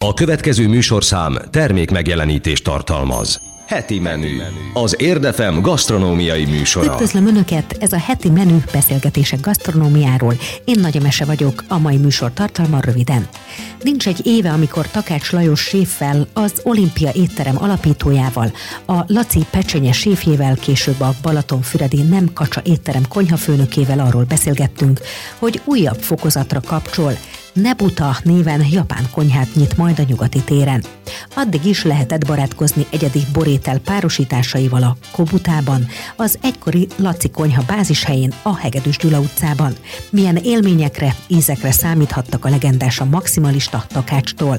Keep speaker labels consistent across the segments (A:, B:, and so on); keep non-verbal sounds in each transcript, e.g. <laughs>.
A: A következő műsorszám termék megjelenítést tartalmaz. Heti menü. Az Érdefem gasztronómiai műsora.
B: Üdvözlöm Önöket, ez a heti menü beszélgetések gasztronómiáról. Én Nagy Mese vagyok, a mai műsor tartalma röviden. Nincs egy éve, amikor Takács Lajos séffel, az Olimpia étterem alapítójával, a Laci Pecsenye séfjével, később a Balatonfüredi Nem Kacsa étterem konyhafőnökével arról beszélgettünk, hogy újabb fokozatra kapcsol, Nebuta néven japán konyhát nyit majd a nyugati téren. Addig is lehetett barátkozni egyedi borétel párosításaival a Kobutában, az egykori Laci konyha bázishelyén a Hegedűs Gyula utcában. Milyen élményekre, ízekre számíthattak a legendás a maximalista takácstól.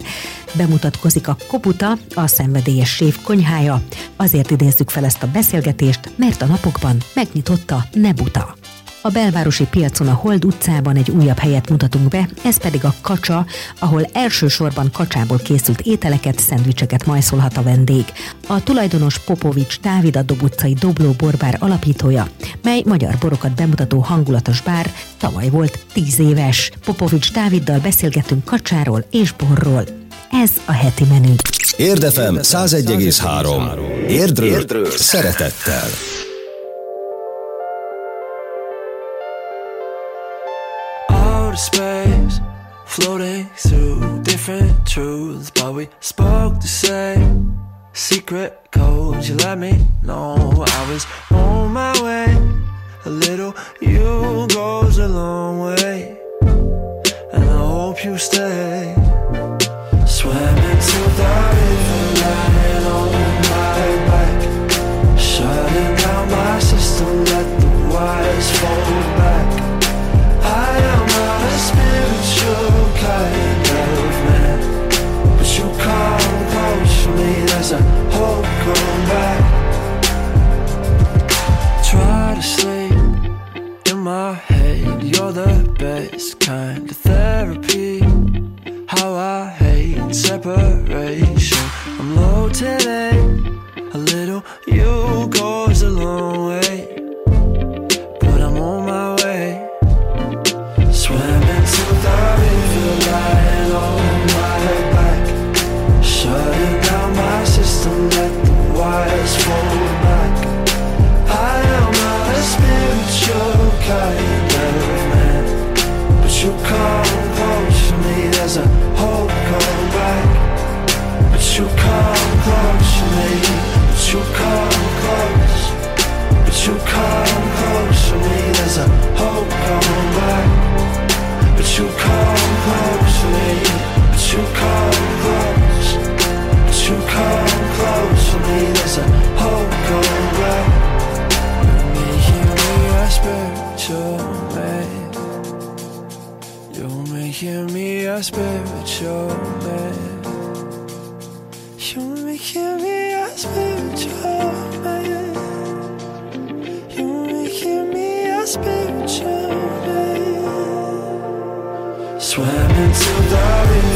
B: Bemutatkozik a Kobuta, a szenvedélyes sév konyhája. Azért idézzük fel ezt a beszélgetést, mert a napokban megnyitotta Nebuta. A belvárosi piacon a Hold utcában egy újabb helyet mutatunk be, ez pedig a Kacsa, ahol elsősorban kacsából készült ételeket, szendvicseket majszolhat a vendég. A tulajdonos Popovics Dávid a Dob utcai Dobló Borbár alapítója, mely magyar borokat bemutató hangulatos bár, tavaly volt tíz éves. Popovics Dáviddal beszélgetünk kacsáról és borról. Ez a heti menü.
A: Érdefem 101,3. Érdről, Érdről. szeretettel. Space, floating through different truths, but we spoke the same secret codes. You let me know I was on my way. A little you goes a long way, and I hope you stay. You may hear me a spiritual man. You hear me a spiritual man. The river,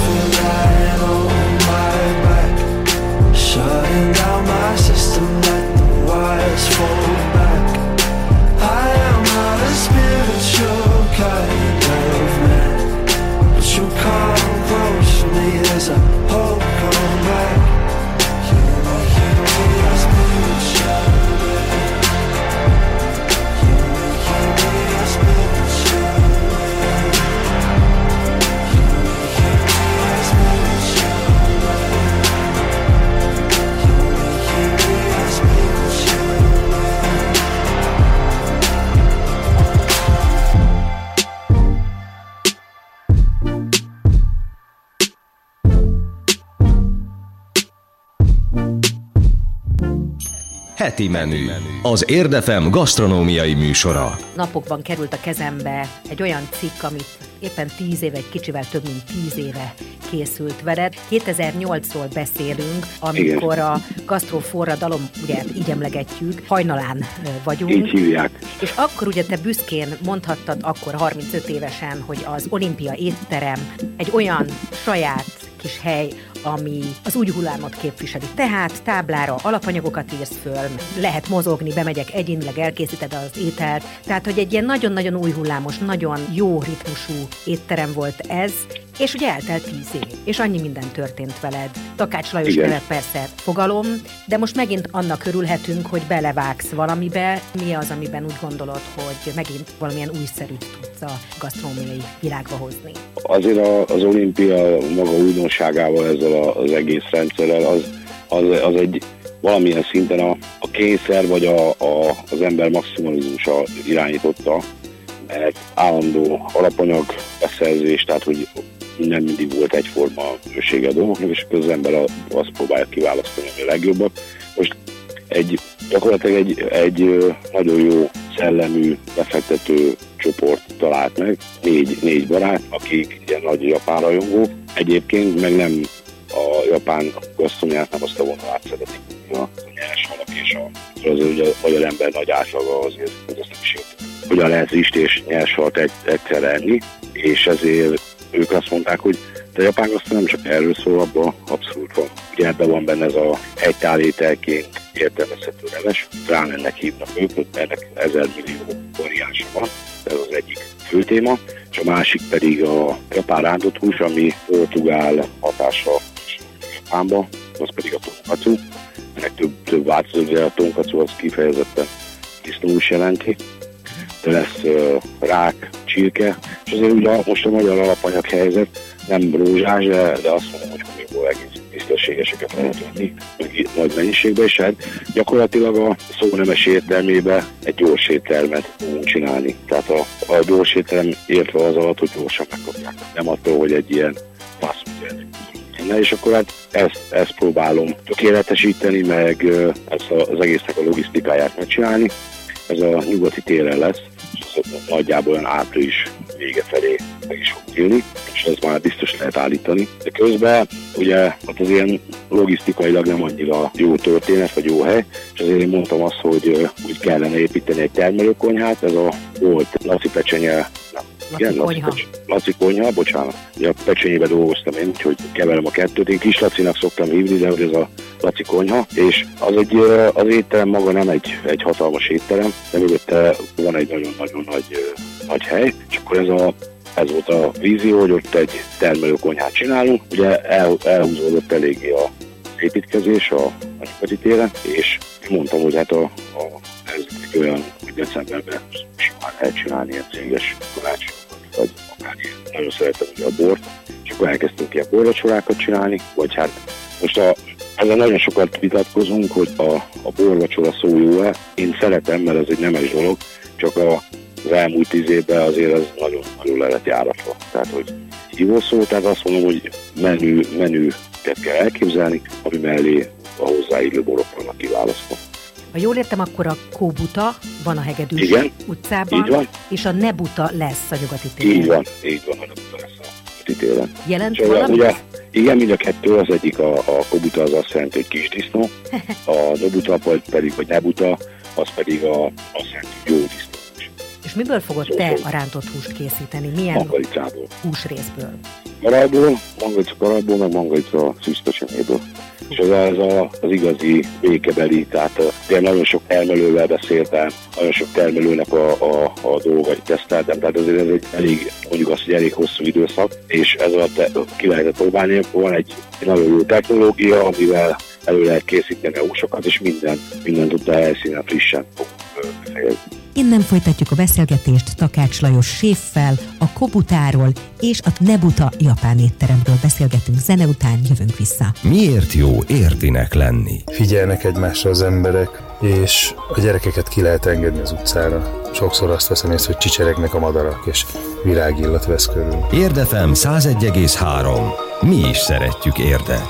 A: Heti menü. Az Érdefem gasztronómiai műsora.
B: Napokban került a kezembe egy olyan cikk, amit éppen tíz éve, egy kicsivel több mint tíz éve készült veled. 2008-ról beszélünk, amikor a gasztroforradalom, ugye így emlegetjük, hajnalán vagyunk.
C: Így hívják.
B: És akkor ugye te büszkén mondhattad akkor 35 évesen, hogy az olimpia étterem egy olyan saját kis hely, ami az úgy hullámot képviseli. Tehát táblára alapanyagokat írsz föl, lehet mozogni, bemegyek egyénileg, elkészíted az ételt. Tehát, hogy egy ilyen nagyon-nagyon új hullámos, nagyon jó ritmusú étterem volt ez, És ugye eltelt tíz év, és annyi minden történt veled. Takács Lajos
C: Igen.
B: neve persze fogalom, de most megint annak örülhetünk, hogy belevágsz valamibe. Mi az, amiben úgy gondolod, hogy megint valamilyen újszerűt tudsz a gasztronómiai világba hozni?
C: Azért az olimpia maga újdonságával, ezzel az egész rendszerrel, az, az, az egy valamilyen szinten a, a kényszer vagy a, a, az ember maximalizmusa irányította, mert állandó alapanyag beszerzés, tehát hogy nem mindig volt egyforma ősége a dolgoknak, és az ember azt próbálja kiválasztani, ami a legjobbat. Most egy, gyakorlatilag egy, egy nagyon jó szellemű, befektető csoport talált meg, négy, négy barát, akik ilyen nagy japán rajongók. Egyébként meg nem a japán gasztronómiát, nem azt a vonalát szeretik, a nyers halak és a, azért ugye a magyar ember nagy átlaga azért, ez azt nem is értem. Hogyan lehet rist és nyers halat egy, egyszerre enni, és ezért ők azt mondták, hogy de a japán gasztronómia nem csak erről szól, abban abszolút van. Ugye ebben van benne ez a egy tálételként értelmezhető leves, ennek hívnak ők, ennek ezer millió variánsa van, ez az egyik fő téma, és a másik pedig a japán rántott hús, ami portugál hatása Japánba, az pedig a tonkatsu. Ennek több, több változat, de a tonkatsu az kifejezetten disznóhús jelenti. De lesz uh, rák, csirke, és azért ugye most a magyar alapanyag helyzet nem rózsás, de, de azt mondom, hogy humikból egész tisztességeseket lehet venni, meg nagy mennyiségben, és hát gyakorlatilag a szó nemes értelmében egy gyors éttermet fogunk csinálni. Tehát a, a gyors étterem értve az alatt, hogy gyorsan megkapják. Nem attól, hogy egy ilyen fast food lenne, és akkor hát ezt, ezt próbálom tökéletesíteni, meg ezt az egésznek a logisztikáját megcsinálni. Ez a nyugati téren lesz, és ez nagyjából olyan április vége felé meg is fog nyílni, és ez már biztos lehet állítani. De közben ugye hát az ilyen logisztikailag nem annyira jó történet, vagy jó hely, és azért én mondtam azt, hogy úgy kellene építeni egy termelőkonyhát, ez a volt Laci Pecsenye, nem,
B: Laci konyha.
C: Laci konyha, bocsánat. Ugye a pecsenyébe dolgoztam én, úgyhogy keverem a kettőt. Én kis Lacinak szoktam hívni, de hogy ez a Laci konyha. És az egy, az étterem maga nem egy, egy hatalmas étterem, de mögötte van egy nagyon-nagyon nagy, nagy hely. És akkor ez a ez volt a vízió, hogy ott egy termelőkonyhát csinálunk. Ugye el, elhúzódott eléggé a építkezés a, nyugati téren, és mondtam, hogy hát a, a, ez egy olyan, hogy decemberben simán lehet csinálni ilyen céges karácsonyokat, vagy akár. Nagyon szeretem a bort, és akkor elkezdtünk ilyen borvacsorákat csinálni, vagy hát most a, ezzel nagyon sokat vitatkozunk, hogy a, a borvacsora szó jó-e. Én szeretem, mert ez egy nemes dolog, csak a, az elmúlt tíz évben azért ez nagyon-nagyon le lett járatva. Tehát, hogy hívó szó, tehát azt mondom, hogy menü, menüket kell elképzelni, ami mellé a hozzáillő borok vannak kiválasztva.
B: Ha jól értem, akkor a Kóbuta van a Hegedűs
C: Igen,
B: utcában,
C: így van.
B: és a Nebuta lesz a nyugati téren.
C: Így van, így van, a lesz a úti téren.
B: Jelent
C: És
B: valamit?
C: ugye, igen, mind a kettő, az egyik a, a kobuta az azt jelenti, hogy kis disznó, <laughs> a nobuta vagy pedig, vagy nebuta, az pedig a, azt jelenti, hogy jó disznó.
B: És miből fogod te a rántott húst készíteni? Milyen
C: Mangalicából.
B: húsrészből?
C: Karajból, mangalica karajból, meg mangalica szűzpecsenyéből. És ez, a, ez a, az igazi békebeli, tehát ugye nagyon sok termelővel beszéltem, nagyon sok termelőnek a, a, a dolgait teszteltem, tehát azért ez egy elég, mondjuk azt, hogy elég hosszú időszak, és ez alatt ki lehetett próbálni, van egy nagyon jó technológia, amivel elő lehet készíteni a húsokat, és minden, mindent ott a helyszínen frissen ö, befejezni.
B: Innen folytatjuk a beszélgetést Takács Lajos séffel, a Kobutáról és a Nebuta japán étteremről beszélgetünk zene után, jövünk vissza.
D: Miért jó értinek lenni?
E: figyelnek egymásra az emberek, és a gyerekeket ki lehet engedni az utcára. Sokszor azt veszem észre, hogy csicseregnek a madarak, és virágillat vesz körül.
D: Érdefem 101,3. Mi is szeretjük érdet.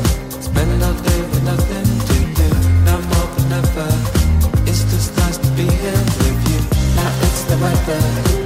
A: weather.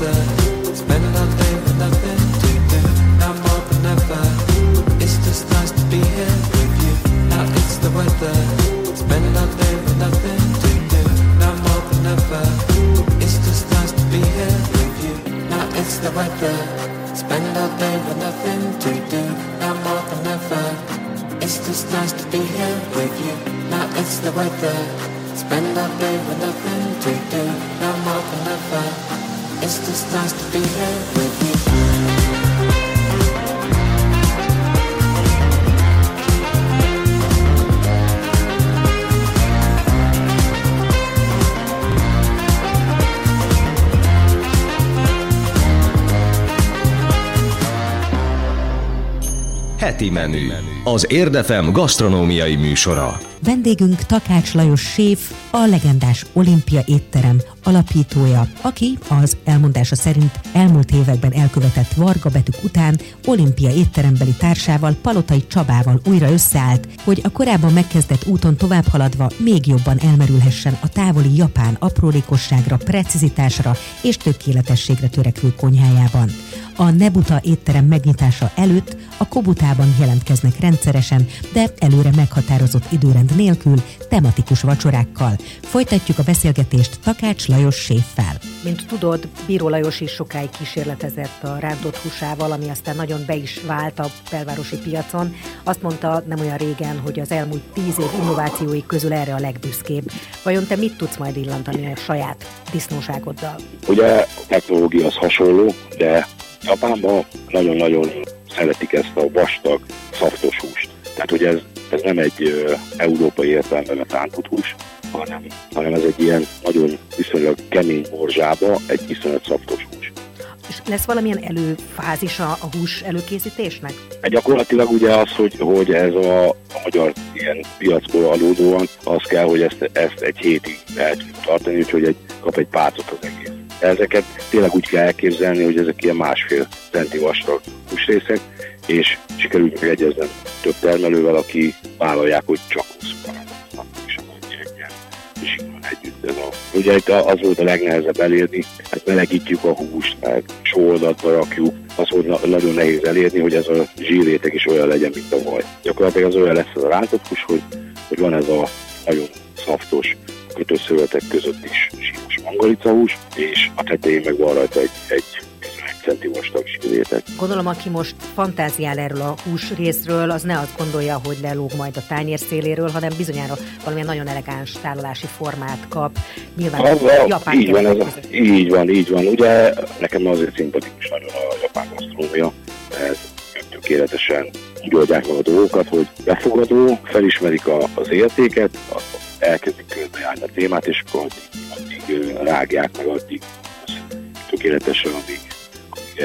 A: Spend all day for nothing to do. I'm not enough. Isn't nice to be here with you? Now it's the winter, spend our day for nothing to do. I'm not enough. Isn't nice to be here with you? Now it's the weather. Spend a day with nothing to do. Now more than ever it's nice to be here with you. Now it's the weather. Spend all day with nothing to do. Now more than ever. It's just nice to be here with you.
D: Heti menü. Az Érdefem gasztronómiai műsora.
B: Vendégünk Takács Lajos séf, a legendás Olimpia étterem alapítója, aki az elmondása szerint elmúlt években elkövetett varga betűk után Olimpia étterembeli társával Palotai Csabával újra összeállt, hogy a korábban megkezdett úton tovább haladva még jobban elmerülhessen a távoli japán aprólékosságra, precizitásra és tökéletességre törekvő konyhájában. A Nebuta étterem megnyitása előtt a Kobutában jelentkeznek rendszeresen, de előre meghatározott időrend nélkül, tematikus vacsorákkal. Folytatjuk a beszélgetést Takács Lajos séffel. Mint tudod, Bíró Lajos is sokáig kísérletezett a rántott húsával, ami aztán nagyon be is vált a belvárosi piacon. Azt mondta nem olyan régen, hogy az elmúlt tíz év innovációi közül erre a legbüszkébb. Vajon te mit tudsz majd illantani a saját disznóságoddal?
C: Ugye a technológia az hasonló, de Japánban nagyon-nagyon szeretik ezt a vastag, szaftos húst. Tehát, hogy ez, ez nem egy európai értelemben vett rántott hús, hanem, hanem ez egy ilyen nagyon viszonylag kemény morzsába egy viszonylag szaftos hús.
B: És lesz valamilyen előfázisa a hús előkészítésnek?
C: Hát Gyakorlatilag ugye az, hogy, hogy ez a, a magyar ilyen piacból adódóan, az kell, hogy ezt, ezt egy hétig lehet tudjuk tartani, úgyhogy egy, kap egy pácot az egész. Ezeket tényleg úgy kell elképzelni, hogy ezek ilyen másfél centi vastag húsrészek, és sikerült megegyeznem több termelővel, aki vállalják, hogy csak 20 parancsnak, és együtt. Ez a, ugye itt az volt a legnehezebb elérni, hát melegítjük a húst, meg sóoldatba rakjuk, az volt na- nagyon nehéz elérni, hogy ez a zsírréteg is olyan legyen, mint a vaj. Gyakorlatilag az olyan lesz az a rántott hús, hogy, hogy van ez a nagyon szaftos kötőszövetek között is síros mangalicahús, és a tetején meg van rajta egy, egy 11 centi vastag zsírréteg.
B: Gondolom, aki most fantáziál erről a hús részről, az ne azt gondolja, hogy lelóg majd a tányér széléről, hanem bizonyára valamilyen nagyon elegáns tárolási formát kap. Nyilván
C: Az a,
B: japán
C: így van, ez a, így van, így van. Ugye nekem azért szimpatikus nagyon a japán gasztronómia, mert ők tökéletesen meg a dolgokat, hogy befogadó, felismerik a, az értéket, elkezdik körbejárni a témát, és akkor addig, addig rágják meg, addig tökéletesen, amíg,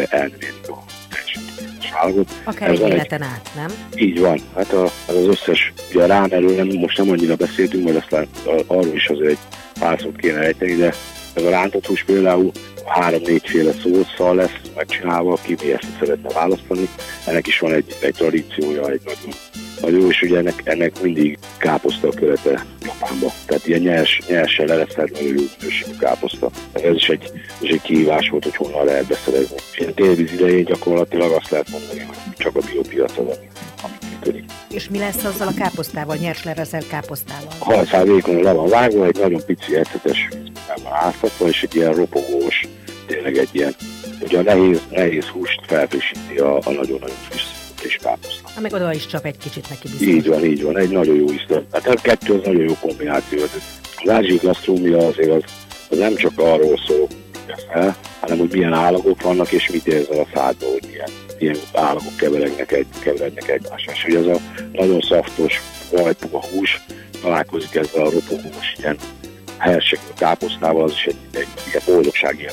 C: tökéletes állagot.
B: Akár egy
C: van egy-
B: életen át, nem?
C: Így van, hát a, az, az összes, ugye a rámerről nem, most nem annyira beszéltünk, majd aztán arról is azért egy pár szót kéne ejteni, de ez a rántott hús például három-négyféle szószal lesz megcsinálva, ki mi ezt szeretne választani. Ennek is van egy, egy tradíciója, egy nagyon, nagyon és ugye ennek, ennek mindig káposzta a körete Japánba. Tehát ilyen nyers, nyersen lereszelt nagyon jó minőségű káposzta. Ez is egy, ez egy kihívás volt, hogy honnan lehet beszerezni. És ilyen télvíz idején gyakorlatilag azt lehet mondani, hogy csak a biopiac az, ami működik.
B: És mi lesz azzal a káposztával, nyers levezelt káposztával?
C: Hajszálékon le van vágva, egy nagyon pici ecetes van áztatva, és egy ilyen ropogós, tényleg egy ilyen, ugye a nehéz, nehéz húst felfrissíti a, a nagyon-nagyon friss, friss káposzta.
B: Ha meg oda is csap egy kicsit neki biztos.
C: Így van, így van, egy nagyon jó ízlet. Hát a kettő az nagyon jó kombináció. Az ázsiai gasztrómia azért az, az nem csak arról szól, hanem hogy milyen állagok vannak, és mit érzel a szádba, hogy milyen, milyen állagok keverednek, egy, keverednek egymással. És hogy ez a nagyon szaftos, vajpuga hús találkozik ezzel a ropogós ilyen helyesek káposztával, az is egy, egy ilyen boldogság.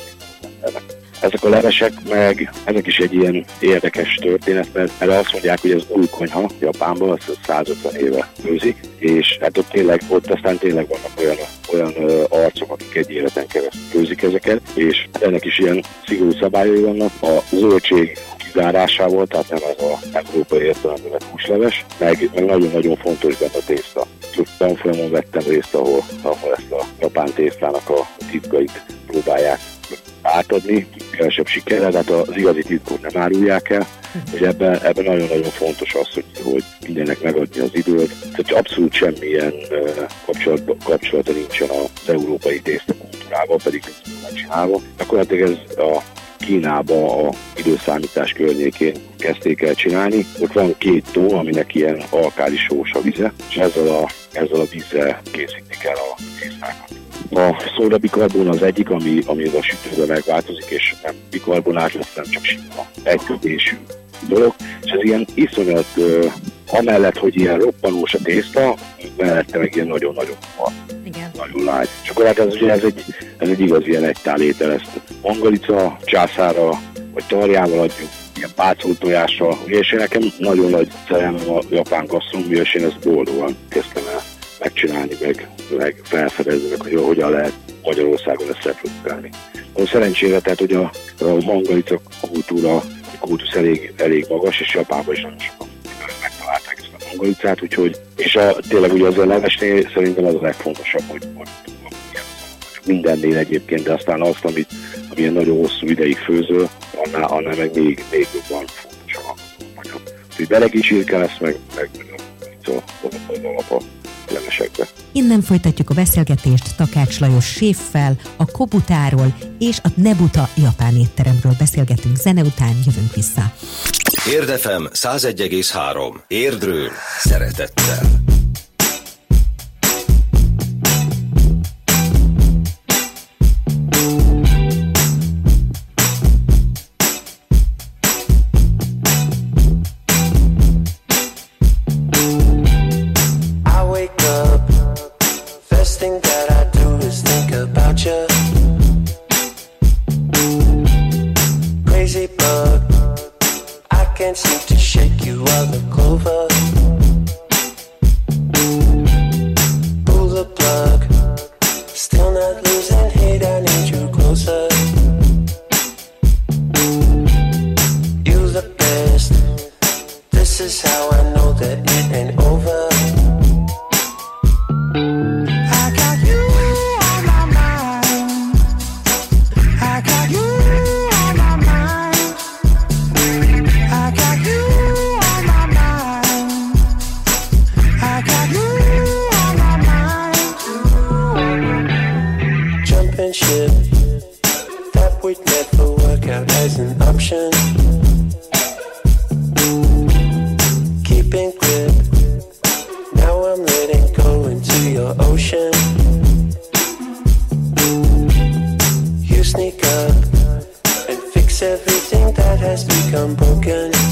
C: Ezek a levesek meg, ezek is egy ilyen érdekes történet, mert erre azt mondják, hogy ez új konyha Japánban, az 150 éve főzik, és hát ott tényleg, ott aztán tényleg vannak olyan, olyan ö, arcok, akik egy életen keresztül főzik ezeket, és ennek is ilyen szigorú szabályai vannak. A zöldség kizárásával, tehát nem ez az európai értelemben húsleves, meg, meg nagyon-nagyon fontos benne a tészta. Több tanfolyamon vettem részt, ahol, ahol ezt a japán tésztának a titkait próbálják átadni, kevesebb sikerrel, tehát az igazi titkot nem árulják el, és ebben, ebben nagyon-nagyon fontos az, hogy, hogy mindennek megadni az időt. Tehát abszolút semmilyen kapcsolat, kapcsolata nincsen az európai tészta kultúrával, pedig ez csinálva. Gyakorlatilag ez a Kínába a időszámítás környékén kezdték el csinálni. Ott van két tó, aminek ilyen alkálisós a vize, és ezzel a, ezzel a vízzel készítik el a tésztákat. A szóda bikarbon az egyik, ami, ami a sütőben megváltozik, és nem bikarbonát lesz, nem csak sima egykötésű dolog. És ez ilyen iszonyat, uh, amellett, hogy ilyen roppanós a tészta, mellette meg ilyen nagyon-nagyon
B: Igen.
C: nagyon lágy. És akkor hát ez, ugye ez egy, ez egy igaz ilyen egytál étel, ezt mangalica, császára, vagy tarjával adjuk, ilyen pácolt tojással. És én nekem nagyon nagy szerelmem a japán gasztronómia, és én ezt boldogan kezdtem el megcsinálni, meg, meg felfedezni, meg hogy hogyan lehet Magyarországon ezt reprodukálni. A szerencsére, tehát hogy a, a mangalica kultúra, a kultusz elég, elég magas, és Japánban is nagyon sokan megtalálták ezt a mangalicát, úgyhogy, és a, tényleg ugye az a levesnél szerintem az a legfontosabb, hogy, hogy, hogy mindennél egyébként, de aztán azt, amit, amilyen nagyon hosszú ideig főzöl, annál, annál meg még, még jobban fontos a anyag. Úgyhogy belegítsírke lesz, meg, meg, meg az, az, az alap a levesekbe.
B: Innen folytatjuk a beszélgetést Takács Lajos séffel, a Kobutáról és a Nebuta japán étteremről beszélgetünk zene után, jövünk vissza.
D: Érdefem 101,3. Érdről szeretettel.
F: Has become broken.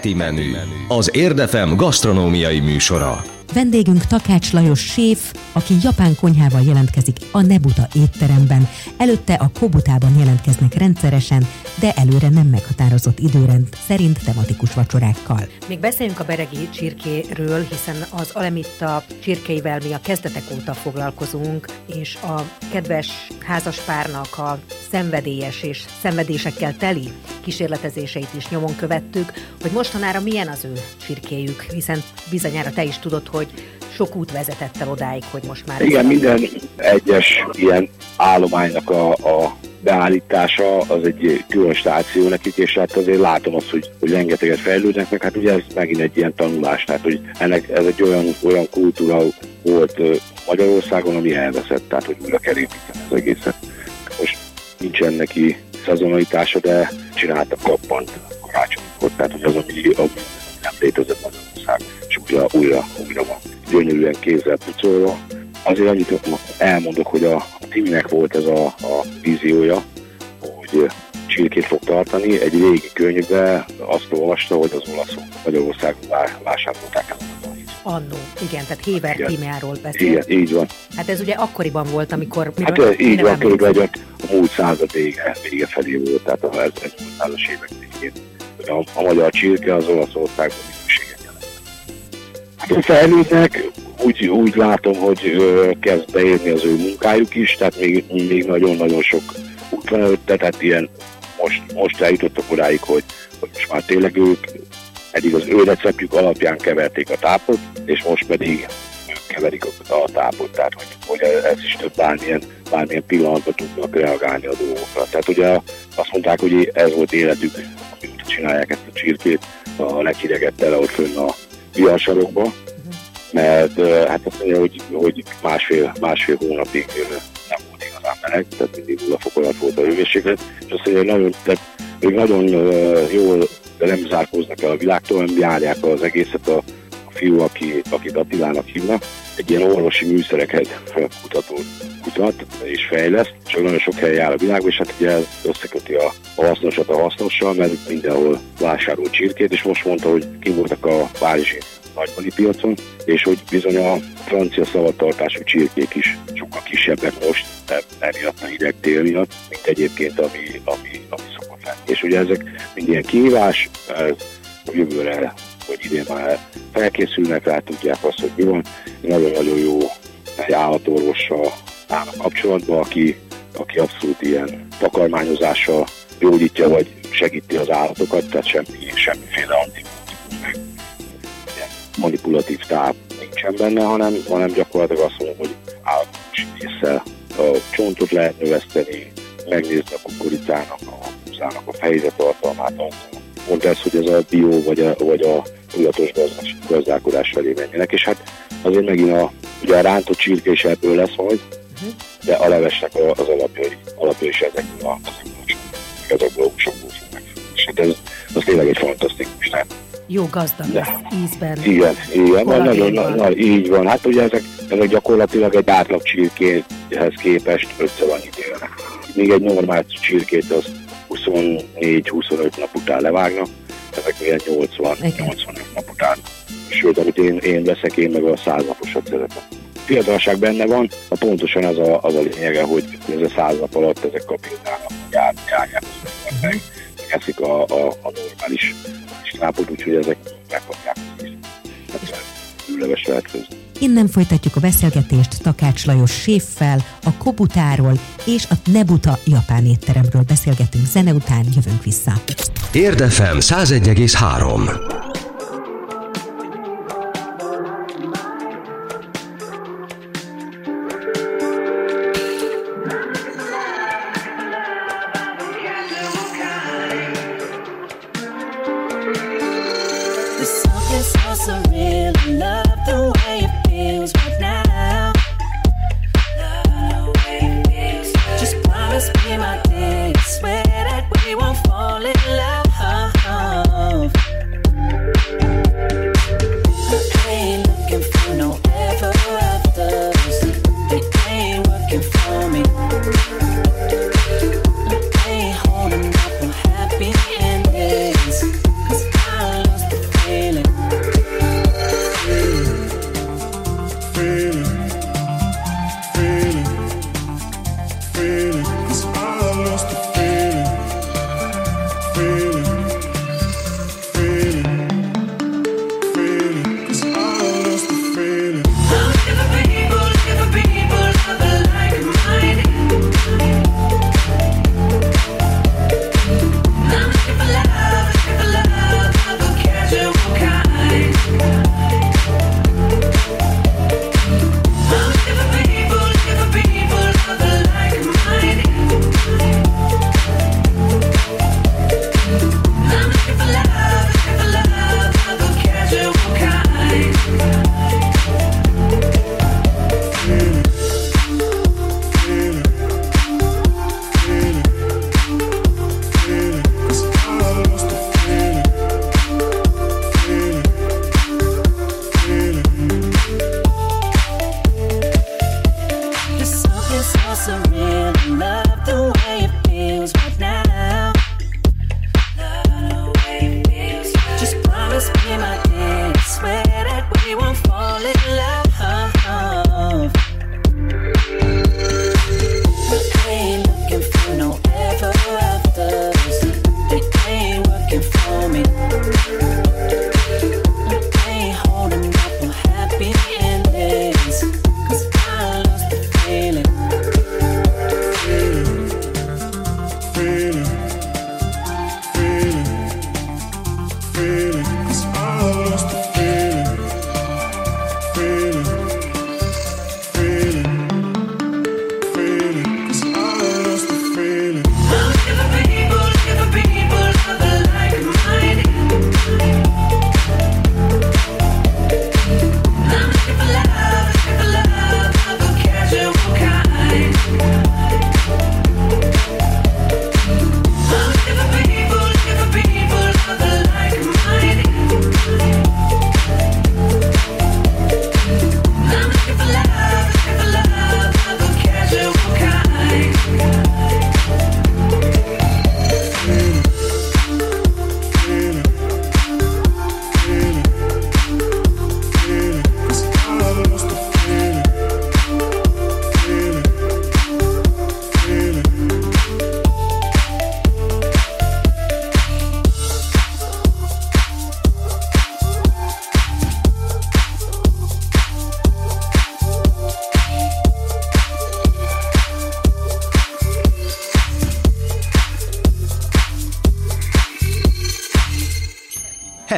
D: Heti menü. Az Érdefem gasztronómiai műsora.
B: Vendégünk Takács Lajos séf, aki japán konyhával jelentkezik a Nebuta étteremben. Előtte a Kobutában jelentkeznek rendszeresen, de előre nem meghatározott időrend szerint tematikus vacsorákkal. Még beszéljünk a beregi csirkéről, hiszen az Alemitta csirkeivel mi a kezdetek óta foglalkozunk, és a kedves házaspárnak a szenvedélyes és szenvedésekkel teli kísérletezéseit is nyomon követtük, hogy mostanára milyen az ő csirkéjük, hiszen bizonyára te is tudod, hogy sok út vezetett el odáig, hogy most már...
C: Igen, minden egyes ilyen állománynak a, a beállítása az egy külön stáció nekik, és hát azért látom azt, hogy, hogy rengeteget fejlődnek, meg hát ugye ez megint egy ilyen tanulás, tehát hogy ennek ez egy olyan, olyan kultúra volt Magyarországon, ami elveszett, tehát hogy újra kell építeni az egészet. Most nincsen neki szezonalitása, de csináltak kappant karácsonykor, tehát hogy az, ami, ami nem létezett Magyarországon, és újra, újra, újra van gyönyörűen kézzel pucolva. Azért annyit elmondok, hogy a, Timinek volt ez a, a víziója, hogy csirkét fog tartani. Egy régi könyvbe azt olvasta, hogy az olaszok Magyarországon vá- vásárolták tanít.
B: Annó, igen, tehát Héber
C: Igen.
B: Tímeáról beszél.
C: Igen, így van.
B: Hát ez ugye akkoriban volt, amikor...
C: Hát eh, így van, körülbelül a múlt század vége, vége felé volt, tehát a 1800-as évek végén. A, a magyar csirke az Olaszországban. Hát fejlődnek, úgy, úgy látom, hogy kezd beérni az ő munkájuk is, tehát még, még nagyon-nagyon sok út tehát ilyen most, most eljutottak odáig, hogy, hogy most már tényleg ők eddig az ő receptjük alapján keverték a tápot, és most pedig ők keverik a, tápot, tehát hogy, hogy ez is több bármilyen, bármilyen pillanatban tudnak reagálni a dolgokra. Tehát ugye azt mondták, hogy ez volt életük, amióta csinálják ezt a csirkét, a leghidegebbtel ott fönn a viharsarokba, mert hát azt mondja, hogy, hogy másfél, másfél hónapig nem volt igazán meleg, tehát mindig nulla fok alatt volt a hőmérséklet, és azt mondja, hogy nagyon, tehát ők nagyon ö, jól nem zárkóznak el a világtól, hanem járják az egészet a, a fiú, aki, akit Attilának hívnak, egy ilyen orvosi műszereket kutató kutat és fejleszt, csak nagyon sok helyen jár a világban, és hát ugye összeköti a, a hasznosat a hasznossal, mert mindenhol vásárol csirkét, és most mondta, hogy ki voltak a Párizsi nagybani piacon, és hogy bizony a francia szavatartású csirkék is sokkal kisebbek most, nem, emiatt a hideg tél miatt, mint egyébként, ami, ami, ami szokott lenni. És ugye ezek mind ilyen kihívás, ez jövőre, vagy idén már felkészülnek rá, tudják azt, hogy mi van. Nagyon-nagyon jó egy állatorvossal állnak kapcsolatban, aki, aki abszolút ilyen takarmányozással gyógyítja, vagy segíti az állatokat, tehát semmi, semmiféle antibiotikum manipulatív táp nincsen benne, hanem, hanem gyakorlatilag azt mondom, hogy állatos a csontot lehet növeszteni, megnézni a kukoricának, a húzának a fejzetartalmát, mondta ezt, hogy ez a bio vagy a, vagy a tudatos gazdálkodás felé menjenek, és hát azért megint a, ugye a rántott csirke is ebből lesz majd, de a levesnek az alapja, alapja is ezekből a, ezekből a, húsokból fog megfogni. És hát ez, az tényleg egy fantasztikus, tehát
B: jó gazdag
C: De.
B: ízben.
C: Igen, igen, van, nagyon,
B: Kollagénban.
C: na, így van. Hát ugye ezek, ezek gyakorlatilag egy átlag csirkéhez képest ötször annyit élnek. Még egy normál csirkét az 24-25 nap után levágnak, ezek ilyen 80-85 nap után. Sőt, amit én, én veszek, én meg a 100 naposat szeretem. Fiatalság benne van, a pontosan az a, az a lényege, hogy ez a száz nap alatt ezek kapitálnak, jár, járják, meg, eszik a, a, a normális kisnápot, úgyhogy ezek megkapják. Hát, Ülleves lehet közben.
B: Innen folytatjuk a beszélgetést Takács Lajos séffel, a Kobutáról és a Nebuta japán étteremről beszélgetünk zene után, jövünk vissza.
D: Érdefem 101,3.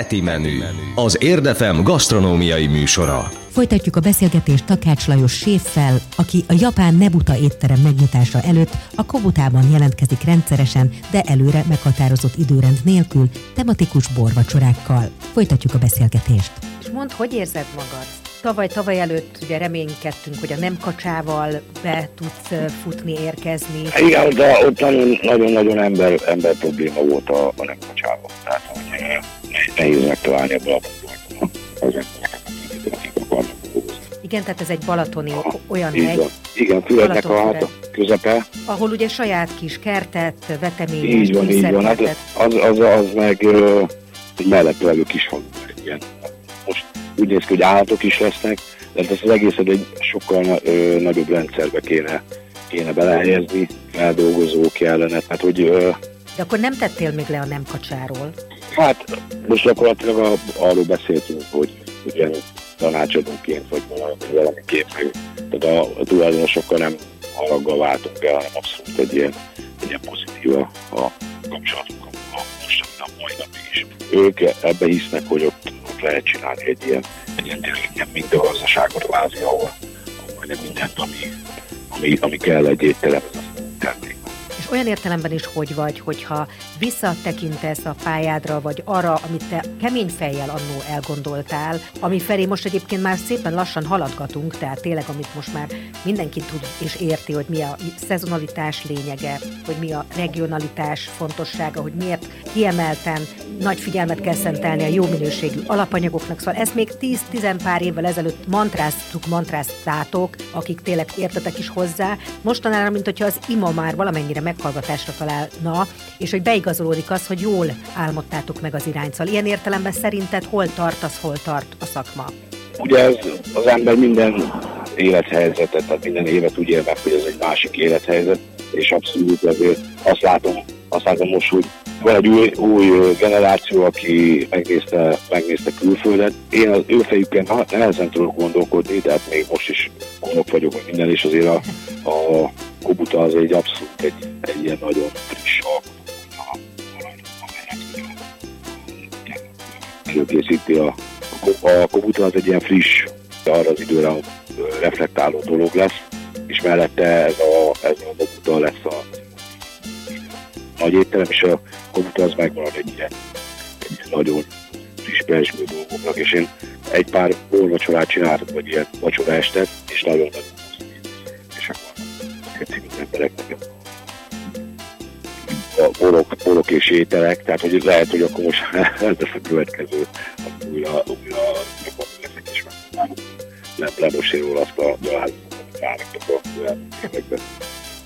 D: Heti menü. Az Érdefem gasztronómiai műsora.
B: Folytatjuk a beszélgetést Takács Lajos séffel, aki a japán Nebuta étterem megnyitása előtt a Kobutában jelentkezik rendszeresen, de előre meghatározott időrend nélkül, tematikus borvacsorákkal. Folytatjuk a beszélgetést. És mondd, hogy érzed magad? Tavaly, tavaly előtt ugye reménykedtünk, hogy a nem kacsával be tudsz futni, érkezni.
C: Igen, de ott nagyon- nagyon-nagyon ember, ember probléma volt a, a nem kacsában. Tehát, hogy eh, nehéz megtalálni ebből a.
B: Igen, tehát ez egy balatoni olyan
C: Így
B: hegy,
C: van. Igen, Fülednek a háta közepe.
B: ahol ugye saját kis kertet, veteményes,
C: Így van, így van. Hát az, az, az meg egy mellett levő kis falu. Ilyen. Most úgy néz ki, hogy állatok is lesznek, de ezt az egészet egy sokkal ö, nagyobb rendszerbe kéne, kéne belehelyezni, feldolgozó kellene. Tehát, hogy ö,
B: De akkor nem tettél még le a nem kacsáról.
C: hát most gyakorlatilag a, arról beszéltünk, hogy ugye tanácsadóként, vagy valami- valamiként, meg, tehát a, a tulajdonosokkal nem haraggal váltunk el, hanem abszolút egy ilyen, egy ilyen pozitív a, a kapcsolatunk a, a most a mai napig is. Ők ebbe hisznek, hogy ott lehet csinálni egy ilyen, egy ilyen tényleg ilyen mind a gazdaságot kvázi, ahol, ahol majdnem mindent, ami, ami, ami kell egy étterem, az
B: olyan értelemben is hogy vagy, hogyha visszatekintesz a pályádra, vagy arra, amit te kemény fejjel annó elgondoltál, ami felé most egyébként már szépen lassan haladgatunk, tehát tényleg, amit most már mindenki tud és érti, hogy mi a szezonalitás lényege, hogy mi a regionalitás fontossága, hogy miért kiemelten nagy figyelmet kell szentelni a jó minőségű alapanyagoknak. Szóval ezt még 10-10 pár évvel ezelőtt mantráztuk, mantráztátok, akik tényleg értetek is hozzá. Mostanára, mint hogyha az ima már valamennyire meghallgatásra találna, és hogy beigazolódik az, hogy jól álmodtátok meg az irányt. Szóval ilyen értelemben szerinted hol tart az, hol tart a szakma?
C: Ugye ez, az ember minden élethelyzetet, tehát minden évet úgy él hogy ez egy másik élethelyzet, és abszolút azért azt látom, azt látom most, hogy van egy új, új generáció, aki megnézte, megnézte külföldet. Én az ő fejükkel na- nehezen tudok gondolkodni, tehát még most is gondok vagyok, minden, és azért a, a Kobuta az egy abszolút egy, egy ilyen nagyon friss alkotó, előkészíti a, a, a Kobuta az egy ilyen friss, arra az időre reflektáló dolog lesz, és mellette ez a, ez a Kobuta lesz a nagy étterem, és a Kobuta az megmarad egy ilyen, egy ilyen nagyon friss persgő dolgoknak, és én egy pár borvacsorát csináltam, vagy ilyen vacsora estet, és nagyon akkor a civil embereknek a borok, borok és ételek, tehát hogy lehet, hogy akkor most <laughs> lesz a következő, akkor újra, újra gyakorlatilag leszek és megpróbálom nem lemosni róla azt a gyalázat, amit a években.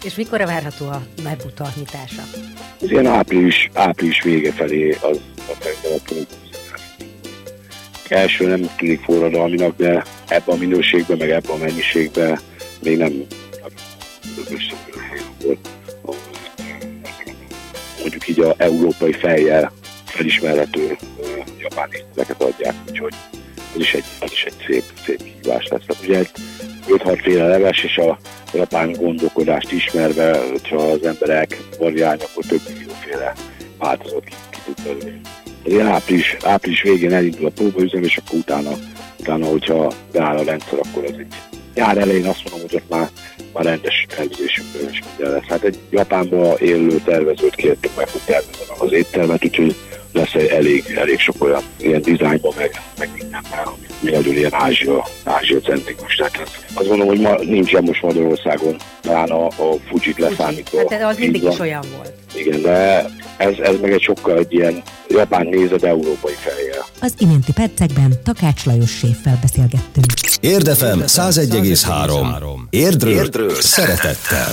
B: És mikor várható a Mebuta nyitása?
C: Az ilyen április, április vége felé az a szerintem a pont első nem tűnik forradalminak, de ebben a minőségben, meg ebben a mennyiségben még nem összeülő ahol mondjuk így a európai fejjel felismerhető japán ételeket adják, úgyhogy ez is egy, ez is egy szép, szép kihívás lesz. Tehát ugye egy 5-6 féle leves, és a japán gondolkodást ismerve, hogyha az emberek variálni, akkor több millióféle változat ki, ki tud belőle. Ilyen április, április végén elindul a próbaüzem, és akkor utána, utána, hogyha beáll a rendszer, akkor az egy nyár elején azt mondom, hogy ott már, már rendes tervezésünkből is minden lesz. Hát egy Japánban élő tervezőt kértük meg, hogy tervezze meg az éttermet, úgyhogy lesz elég, elég sok olyan ilyen dizájnban, meg, meg mindenben, ami nagyon ilyen Ázsia, Ázsia centrikus. Tehát az- azt gondolom, hogy ma nincsen most Magyarországon, talán a, a Fujit leszámítva.
B: Hát de az
C: Így
B: mindig is olyan volt.
C: Igen, de ez, ez meg egy sokkal egy ilyen japán nézet európai fejjel.
B: Az iménti percekben Takács Lajos séffel beszélgettünk.
D: Érdefem 101,3. Érdről, Érdről szeretettel.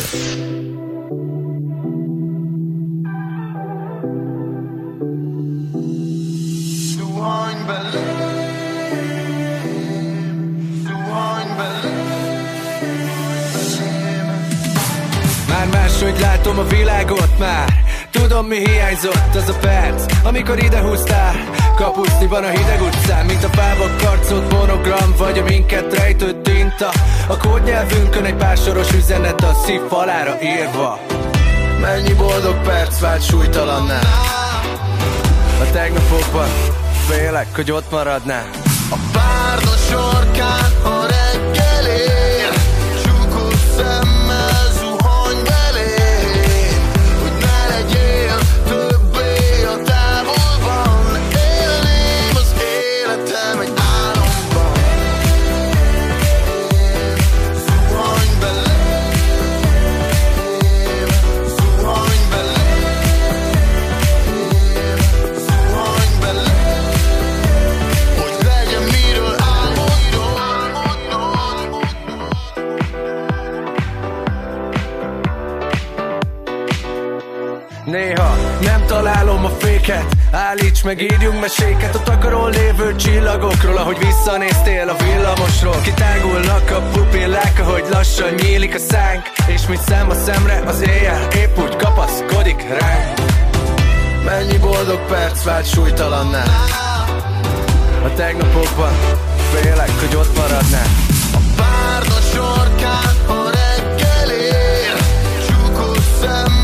G: A világot már. Tudom mi hiányzott az a perc Amikor ide húztál. Kapuszniban a hideg utcán Mint a fába karcolt monogram Vagy a minket rejtő tinta. A kódnyelvünkön egy pár üzenet A szív falára írva. Mennyi boldog perc vált súlytalanná? A tegnapokban Félek, hogy ott maradnál
F: A párna sarkán a reggel ér Csukott szemmel
G: találom a féket. Állíts meg, írjunk meséket. A takaron lévő csillagokról Ahogy visszanéztél a villamosról. Kitágulnak a pupillák Ahogy lassan nyílik a szánk. És mit szem a szemre az éjjel Épp úgy kapaszkodik ránk. Mennyi boldog perc vált súlytalanná? A tegnapokban Félek, hogy ott maradnál.
F: Párna sorkán, ha reggel ér Csukott szemmel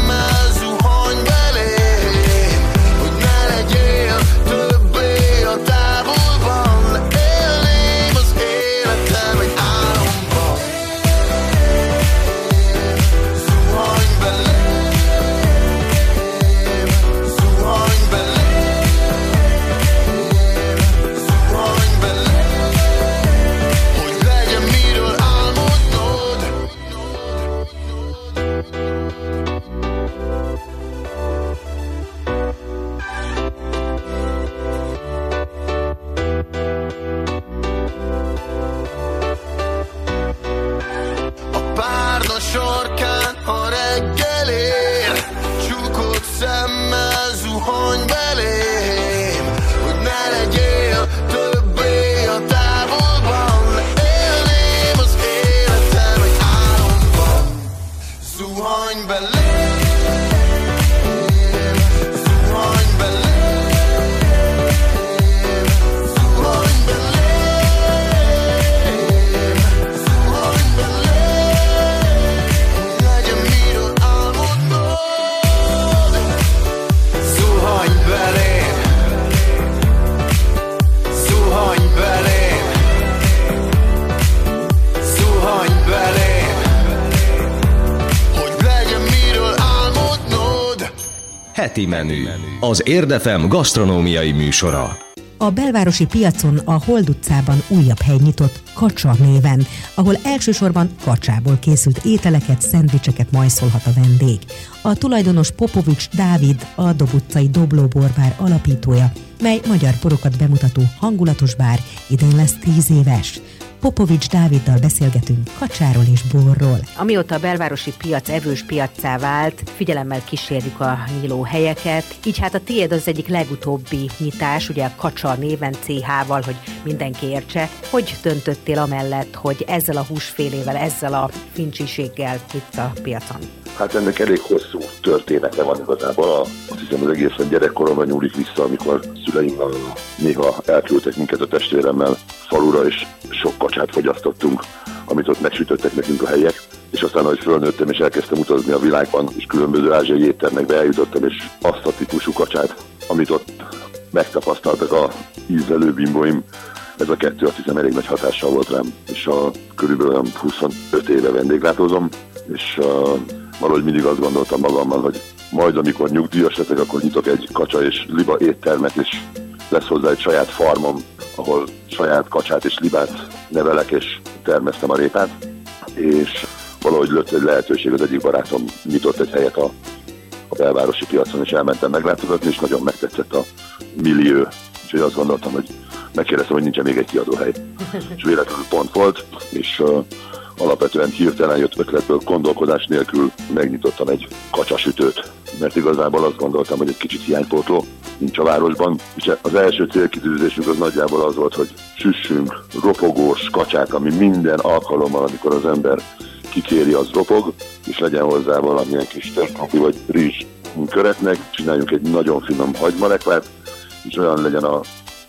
D: Heti menü. Az Érdefem gasztronómiai műsora.
B: A belvárosi piacon a Hold utcában újabb hely nyitott Kacsa néven, ahol elsősorban kacsából készült ételeket, szendvicseket majszolhat a vendég. A tulajdonos Popovics Dávid, a Dob utcai Doblóborbár alapítója, mely magyar porokat bemutató hangulatos bár, idén lesz 10 éves. Popovics Dáviddal beszélgetünk kacsáról és borról. Amióta a belvárosi piac evős piaccá vált, figyelemmel kísérjük a nyíló helyeket, így hát a tiéd az egyik legutóbbi nyitás, ugye a Kacsa néven CH-val, hogy mindenki értse. Hogy döntöttél amellett, hogy ezzel a húsfélével, ezzel a fincsiséggel itt a piacon?
H: Hát ennek elég hosszú története van igazából. A, azt hiszem az egészen gyerekkoromban nyúlik vissza, amikor szüleim néha elküldtek minket a testvéremmel falura, és sok kacsát fogyasztottunk, amit ott megsütöttek nekünk a helyek. És aztán, ahogy fölnőttem és elkezdtem utazni a világban, és különböző ázsiai éttermekbe eljutottam, és azt a típusú kacsát, amit ott megtapasztaltak a ízlelő bimbóim, ez a kettő azt hiszem elég nagy hatással volt rám, és a körülbelül olyan 25 éve vendéglátózom, és uh, valahogy mindig azt gondoltam magammal, hogy majd amikor nyugdíjas leszek, akkor nyitok egy kacsa és liba éttermet, és lesz hozzá egy saját farmom, ahol saját kacsát és libát nevelek, és termesztem a répát, és valahogy lőtt egy lehetőség, az egyik barátom nyitott egy helyet a, a belvárosi piacon, és elmentem meglátogatni, és nagyon megtetszett a millió, úgyhogy azt gondoltam, hogy megkérdeztem, hogy nincsen még egy kiadóhely. <laughs> És véletlenül pont volt, és uh, alapvetően hirtelen jött ötletből, gondolkodás nélkül megnyitottam egy kacsasütőt, mert igazából azt gondoltam, hogy egy kicsit hiánypótló nincs a városban, és az első célkitűzésünk az nagyjából az volt, hogy süssünk ropogós kacsát, ami minden alkalommal, amikor az ember kikéri, az ropog, és legyen hozzá valamilyen kis törpaki vagy rizs köretnek, csináljunk egy nagyon finom hagymalekvát, és olyan legyen a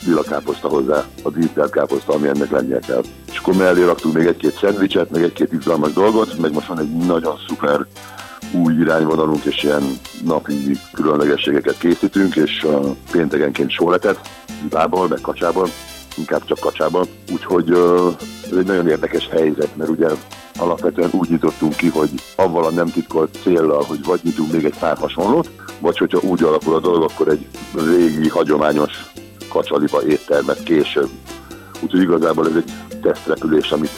H: lila hozzá, a díszelt káposzta, ami ennek lennie kell. És akkor mellé raktunk még egy-két szendvicset, meg egy-két izgalmas dolgot, meg most van egy nagyon szuper új irányvonalunk, és ilyen napi különlegességeket készítünk, és uh, péntegenként sóletet, libából, meg kacsából, inkább csak kacsából. Úgyhogy uh, ez egy nagyon érdekes helyzet, mert ugye alapvetően úgy nyitottunk ki, hogy avval a nem titkolt céllal, hogy vagy nyitunk még egy pár hasonlót, vagy hogyha úgy alakul a dolog, akkor egy régi, hagyományos kacsaliba éttermet később. Úgyhogy igazából ez egy tesztrepülés, amit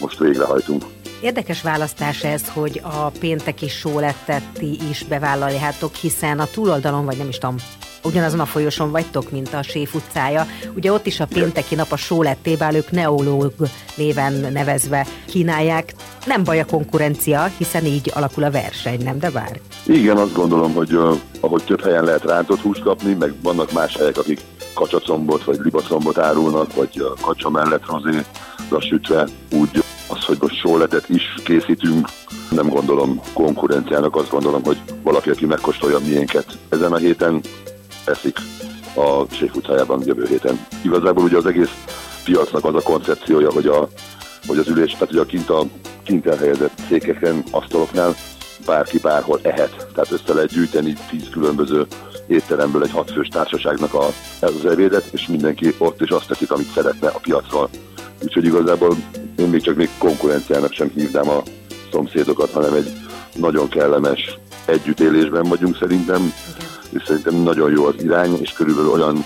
H: most végrehajtunk.
B: Érdekes választás ez, hogy a pénteki sólettet is bevállaljátok, hiszen a túloldalon, vagy nem is tudom, ugyanazon a folyosón vagytok, mint a Séf utcája. Ugye ott is a pénteki nap a sólettével ők neológ néven nevezve kínálják. Nem baj a konkurencia, hiszen így alakul a verseny, nem de bár?
H: Igen, azt gondolom, hogy uh, ahogy több helyen lehet rántott húst kapni, meg vannak más helyek, akik kacsacombot vagy libacombot árulnak, vagy uh, kacsa mellett rozéra sütve, úgy az, hogy most sóletet is készítünk, nem gondolom konkurenciának, azt gondolom, hogy valaki, aki megkóstolja miénket ezen a héten, eszik a Séf utcájában jövő héten. Igazából ugye az egész piacnak az a koncepciója, hogy, a, hogy az ülés, tehát ugye a kint, a kint elhelyezett székeken, asztaloknál bárki bárhol ehet. Tehát össze lehet gyűjteni tíz különböző étteremből egy hatfős társaságnak a, ez az ebédet, és mindenki ott is azt teszik, amit szeretne a piacról. Úgyhogy igazából én még csak még konkurenciának sem hívnám a szomszédokat, hanem egy nagyon kellemes együttélésben vagyunk szerintem, és szerintem nagyon jó az irány, és körülbelül olyan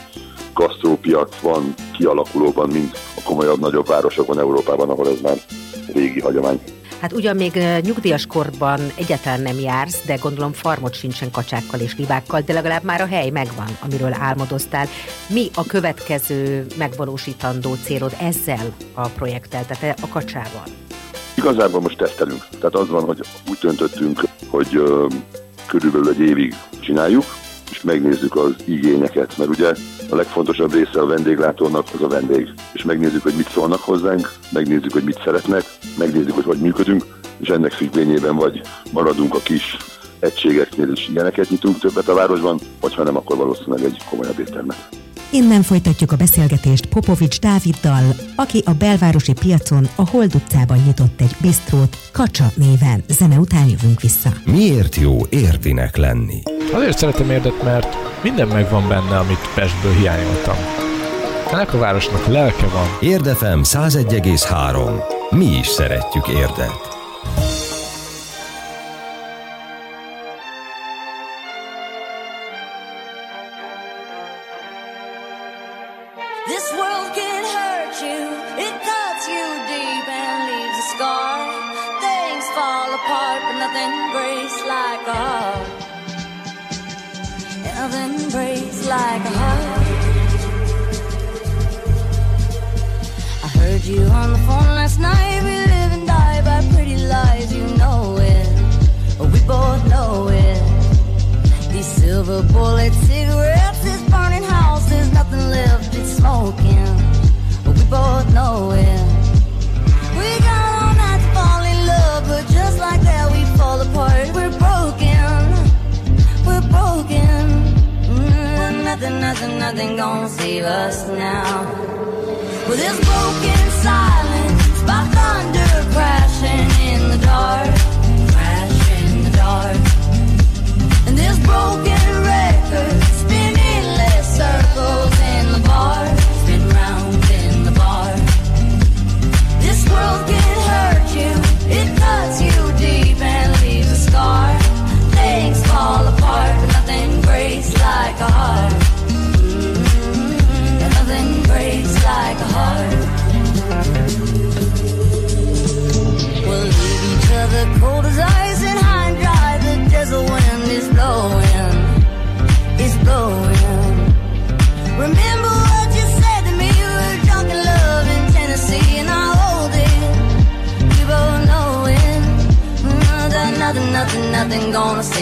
H: gasztrópiac van kialakulóban, mint a komolyabb, nagyobb városokban Európában, ahol ez már régi hagyomány.
B: Hát ugyan még nyugdíjas korban egyáltalán nem jársz, de gondolom farmot sincsen kacsákkal és libákkal, de legalább már a hely megvan, amiről álmodoztál. Mi a következő megvalósítandó célod ezzel a projekttel, tehát a kacsával?
H: Igazából most tesztelünk. Tehát az van, hogy úgy döntöttünk, hogy körülbelül egy évig csináljuk, és megnézzük az igényeket, mert ugye a legfontosabb része a vendéglátónak az a vendég. És megnézzük, hogy mit szólnak hozzánk, megnézzük, hogy mit szeretnek, megnézzük, hogy hogy működünk, és ennek függvényében vagy maradunk a kis egységeknél, és ilyeneket nyitunk többet a városban, vagy ha nem, akkor valószínűleg egy komolyabb éttermet.
B: Innen folytatjuk a beszélgetést Popovics Dáviddal, aki a belvárosi piacon a Hold utcában nyitott egy bistrót Kacsa néven. Zene után jövünk vissza.
I: Miért jó értinek lenni?
J: Azért szeretem érdet, mert minden megvan benne, amit Pestből hiányoltam. Ennek a városnak lelke van.
I: Érdefem 101,3. Mi is szeretjük érdet.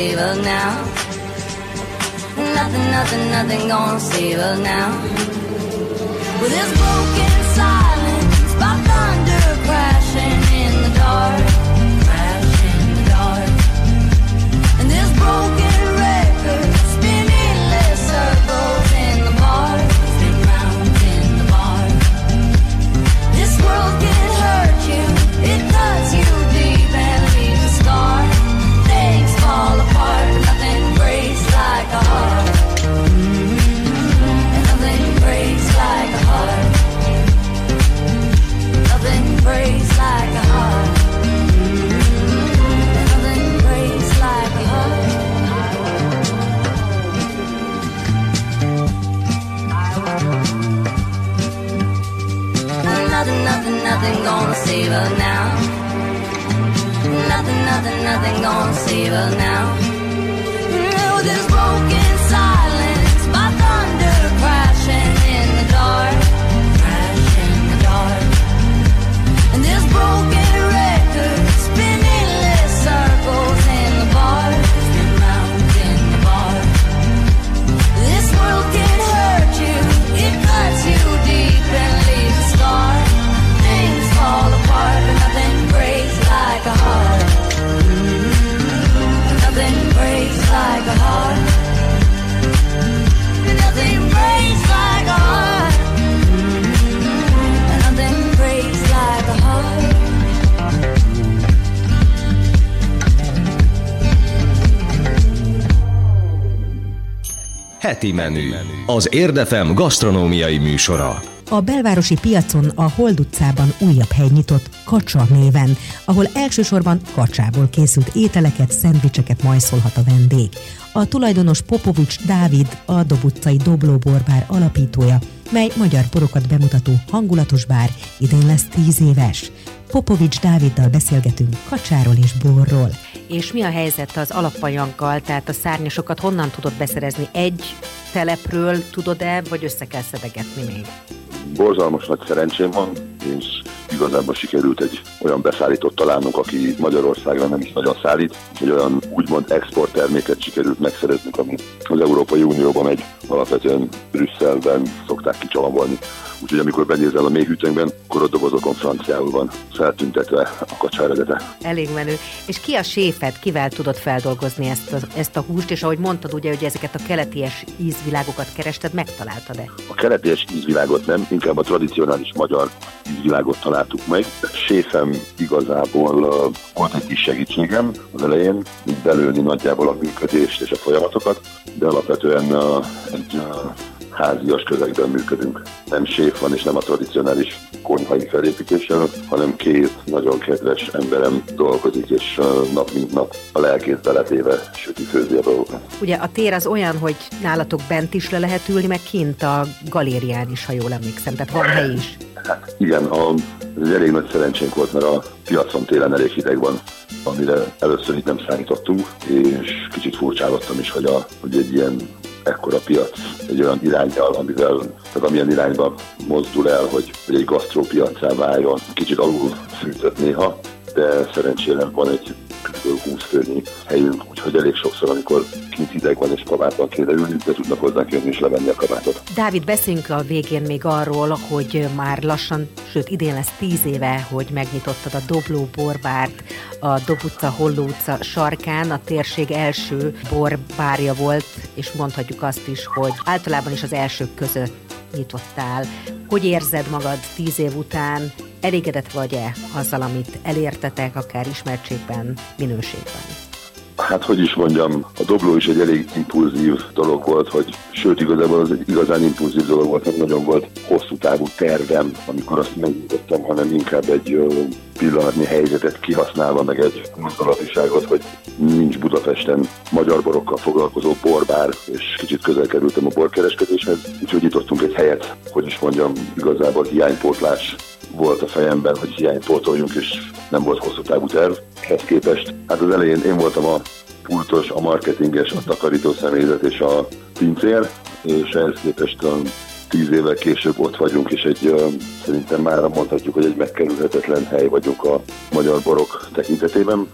K: Save us now. Nothing, nothing, nothing gonna save us now. With this broken silence, by thunder crashing in the dark, crash in the dark. And this broken record spinning circles in the bar, in the bar. This world can hurt you, it cuts you save her now. Nothing, nothing, nothing
I: gonna save her now. No, there's broken silence by thunder crashing in the dark, crashing in the dark, and there's broken.
D: Heti menü. Az Érdefem gasztronómiai műsora.
B: A belvárosi piacon a Hold utcában újabb hely nyitott Kacsa néven, ahol elsősorban kacsából készült ételeket, szendvicseket majszolhat a vendég. A tulajdonos Popovics Dávid, a Dob utcai Doblóborbár alapítója, mely magyar borokat bemutató hangulatos bár, idén lesz tíz éves. Popovics Dáviddal beszélgetünk kacsáról és borról. És mi a helyzet az alappanyaggal, tehát a szárnyasokat honnan tudod beszerezni? Egy telepről tudod-e, vagy össze kell szedegetni még?
H: borzalmas nagy szerencsém van, és igazából sikerült egy olyan beszállítót találnunk, aki Magyarországra nem is nagyon szállít, egy olyan úgymond export terméket sikerült megszereznünk, ami az Európai Unióban megy, alapvetően Brüsszelben szokták kicsavarolni. Úgyhogy amikor benézel a mélyhűtőnkben, akkor a dobozokon franciául van feltüntetve a kacsa eredete.
B: Elég menő. És ki a séfed, kivel tudod feldolgozni ezt a, ezt a húst, és ahogy mondtad ugye, hogy ezeket a keleties ízvilágokat kerested, megtaláltad-e?
H: A keletés ízvilágot nem, inkább a tradicionális magyar ízvilágot találtuk meg. Séfem igazából volt egy kis segítségem az elején, így belőni nagyjából a működést és a folyamatokat, de alapvetően egy házias közegben működünk. Nem séf van, és nem a tradicionális konyhai felépítéssel, hanem két nagyon kedves emberem dolgozik, és nap mint nap a lelkét beletéve süti főzi a dolgokat.
B: Ugye a tér az olyan, hogy nálatok bent is le lehet ülni, meg kint a galérián is, ha jól emlékszem, tehát van hely is.
H: Hát igen, a, ez elég nagy szerencsénk volt, mert a piacon télen elég hideg van, amire először itt nem számítottunk, és kicsit furcsálottam is, hogy, a, hogy egy ilyen ekkora piac egy olyan irányjal, amivel, tehát amilyen irányba mozdul el, hogy, hogy egy gasztrópiacá váljon. Kicsit alul fűtött néha, de szerencsére van egy kb. 20 főnyi helyünk, úgyhogy elég sokszor, amikor kint hideg van és kabátban kéne ülni, de tudnak hozzánk jönni és levenni a kabátot.
B: Dávid, beszéljünk a végén még arról, hogy már lassan, sőt idén lesz tíz éve, hogy megnyitottad a Dobló borbárt a Dob utca, Holló utca sarkán. A térség első borbárja volt, és mondhatjuk azt is, hogy általában is az elsők között nyitottál. Hogy érzed magad tíz év után? Elégedett vagy-e azzal, amit elértetek, akár ismertségben, minőségben?
H: Hát, hogy is mondjam, a dobló is egy elég impulzív dolog volt, hogy sőt, igazából az egy igazán impulzív dolog volt, nem nagyon volt hosszú távú tervem, amikor azt megnyitottam, hanem inkább egy pillanatnyi helyzetet kihasználva, meg egy gondolatiságot, hogy nincs Budapesten magyar borokkal foglalkozó borbár, és kicsit közel kerültem a borkereskedéshez, úgyhogy nyitottunk egy helyet, hogy is mondjam, igazából hiánypótlás volt a fejemben, hogy hiánypótoljunk, és nem volt hosszú távú terv. Ehhez képest, hát az elején én voltam a pultos, a marketinges, a takarító személyzet és a pincér, és ehhez képest a tíz évvel később ott vagyunk, és egy ö, szerintem már mondhatjuk, hogy egy megkerülhetetlen hely vagyunk a magyar borok tekintetében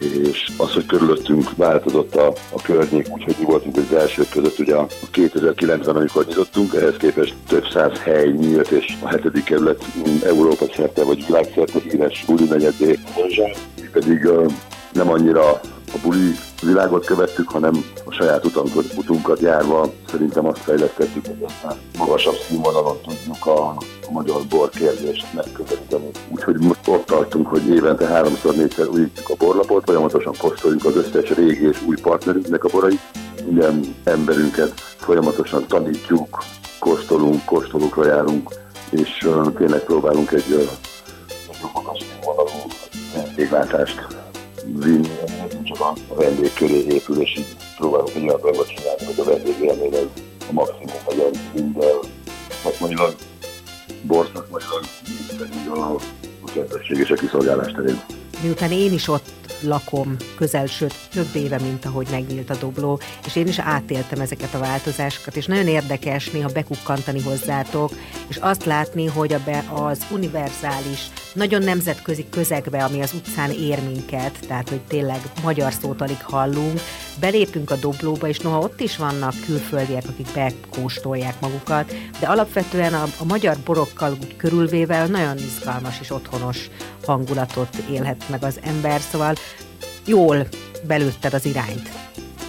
H: és az, hogy körülöttünk változott a, a környék, úgyhogy mi voltunk az elsők között, ugye a 2009-ben, amikor nyitottunk, ehhez képest több száz hely nyílt, és a hetedik kerület mm, Európa szerte vagy világszerte híres buli negyedé, pedig nem annyira a buli világot követtük, hanem a saját utunkat, járva szerintem azt fejlesztettük, hogy aztán magasabb színvonalon tudjuk a, a magyar bor kérdést megközelíteni. Úgyhogy most ott tartunk, hogy évente háromszor, négyszer újítjuk a borlapot, folyamatosan kóstoljuk az összes régi és új partnerünknek a borait. Minden emberünket folyamatosan tanítjuk, kóstolunk, kóstolókra járunk, és uh, tényleg próbálunk egy uh, magas színvonalú vendéglátást vinni, nem csak a vendég köré épül, és így próbálunk egy olyan dolgot csinálni, hogy a vendég élmény az a maximum legyen minden szakmailag, borszakmailag, pedig a kedvesség és a kiszolgálás terén.
B: Miután én is ott lakom közel, sőt több éve, mint ahogy megnyílt a dobló, és én is átéltem ezeket a változásokat, és nagyon érdekes néha bekukkantani hozzátok, és azt látni, hogy a be, az univerzális, nagyon nemzetközi közegbe, ami az utcán ér minket, tehát hogy tényleg magyar szót alig hallunk, belépünk a doblóba, és noha ott is vannak külföldiek, akik bekóstolják magukat, de alapvetően a, a magyar borokkal úgy körülvével nagyon izgalmas és otthonos hangulatot élhet meg az ember, szóval jól belőtted az irányt.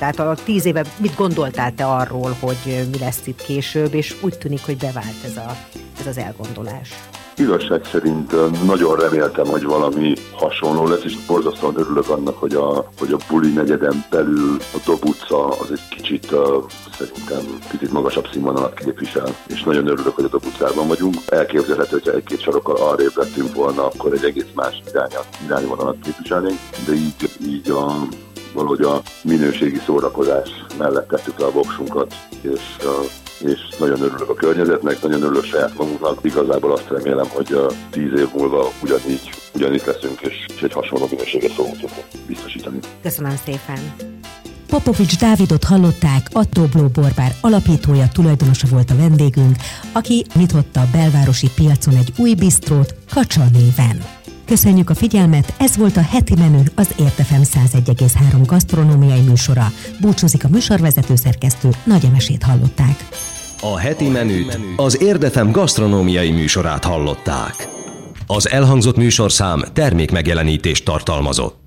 B: Tehát a tíz éve mit gondoltál te arról, hogy mi lesz itt később, és úgy tűnik, hogy bevált ez, a, ez az elgondolás.
H: Igazság szerint nagyon reméltem, hogy valami hasonló lesz, és borzasztóan örülök annak, hogy a, hogy a buli negyeden belül a Dob utca az egy kicsit uh, szerintem kicsit magasabb színvonalat képvisel, és nagyon örülök, hogy a Dob utcában vagyunk. Elképzelhető, hogyha egy-két sarokkal arrébb lettünk volna, akkor egy egész más irányat, irányvonalat képviselnénk, de így, így a, valahogy a minőségi szórakozás mellett tettük le a voksunkat, és uh, és nagyon örülök a környezetnek, nagyon örülök saját magunknak. Igazából azt remélem, hogy a tíz év múlva ugyanígy, ugyanígy leszünk, és, és egy hasonló minőséget fogunk biztosítani.
B: Köszönöm szépen!
L: Popovics Dávidot hallották, a Dobló Borbár alapítója, tulajdonosa volt a vendégünk, aki nyitotta a belvárosi piacon egy új bisztrót Kacsa néven. Köszönjük a figyelmet, ez volt a heti menü az Értefem 101,3 gasztronómiai műsora. Búcsúzik a műsorvezető szerkesztő, Nagy Emesét hallották.
D: A heti menüt az Érdefem gasztronómiai műsorát hallották. Az elhangzott műsorszám termék megjelenítést tartalmazott.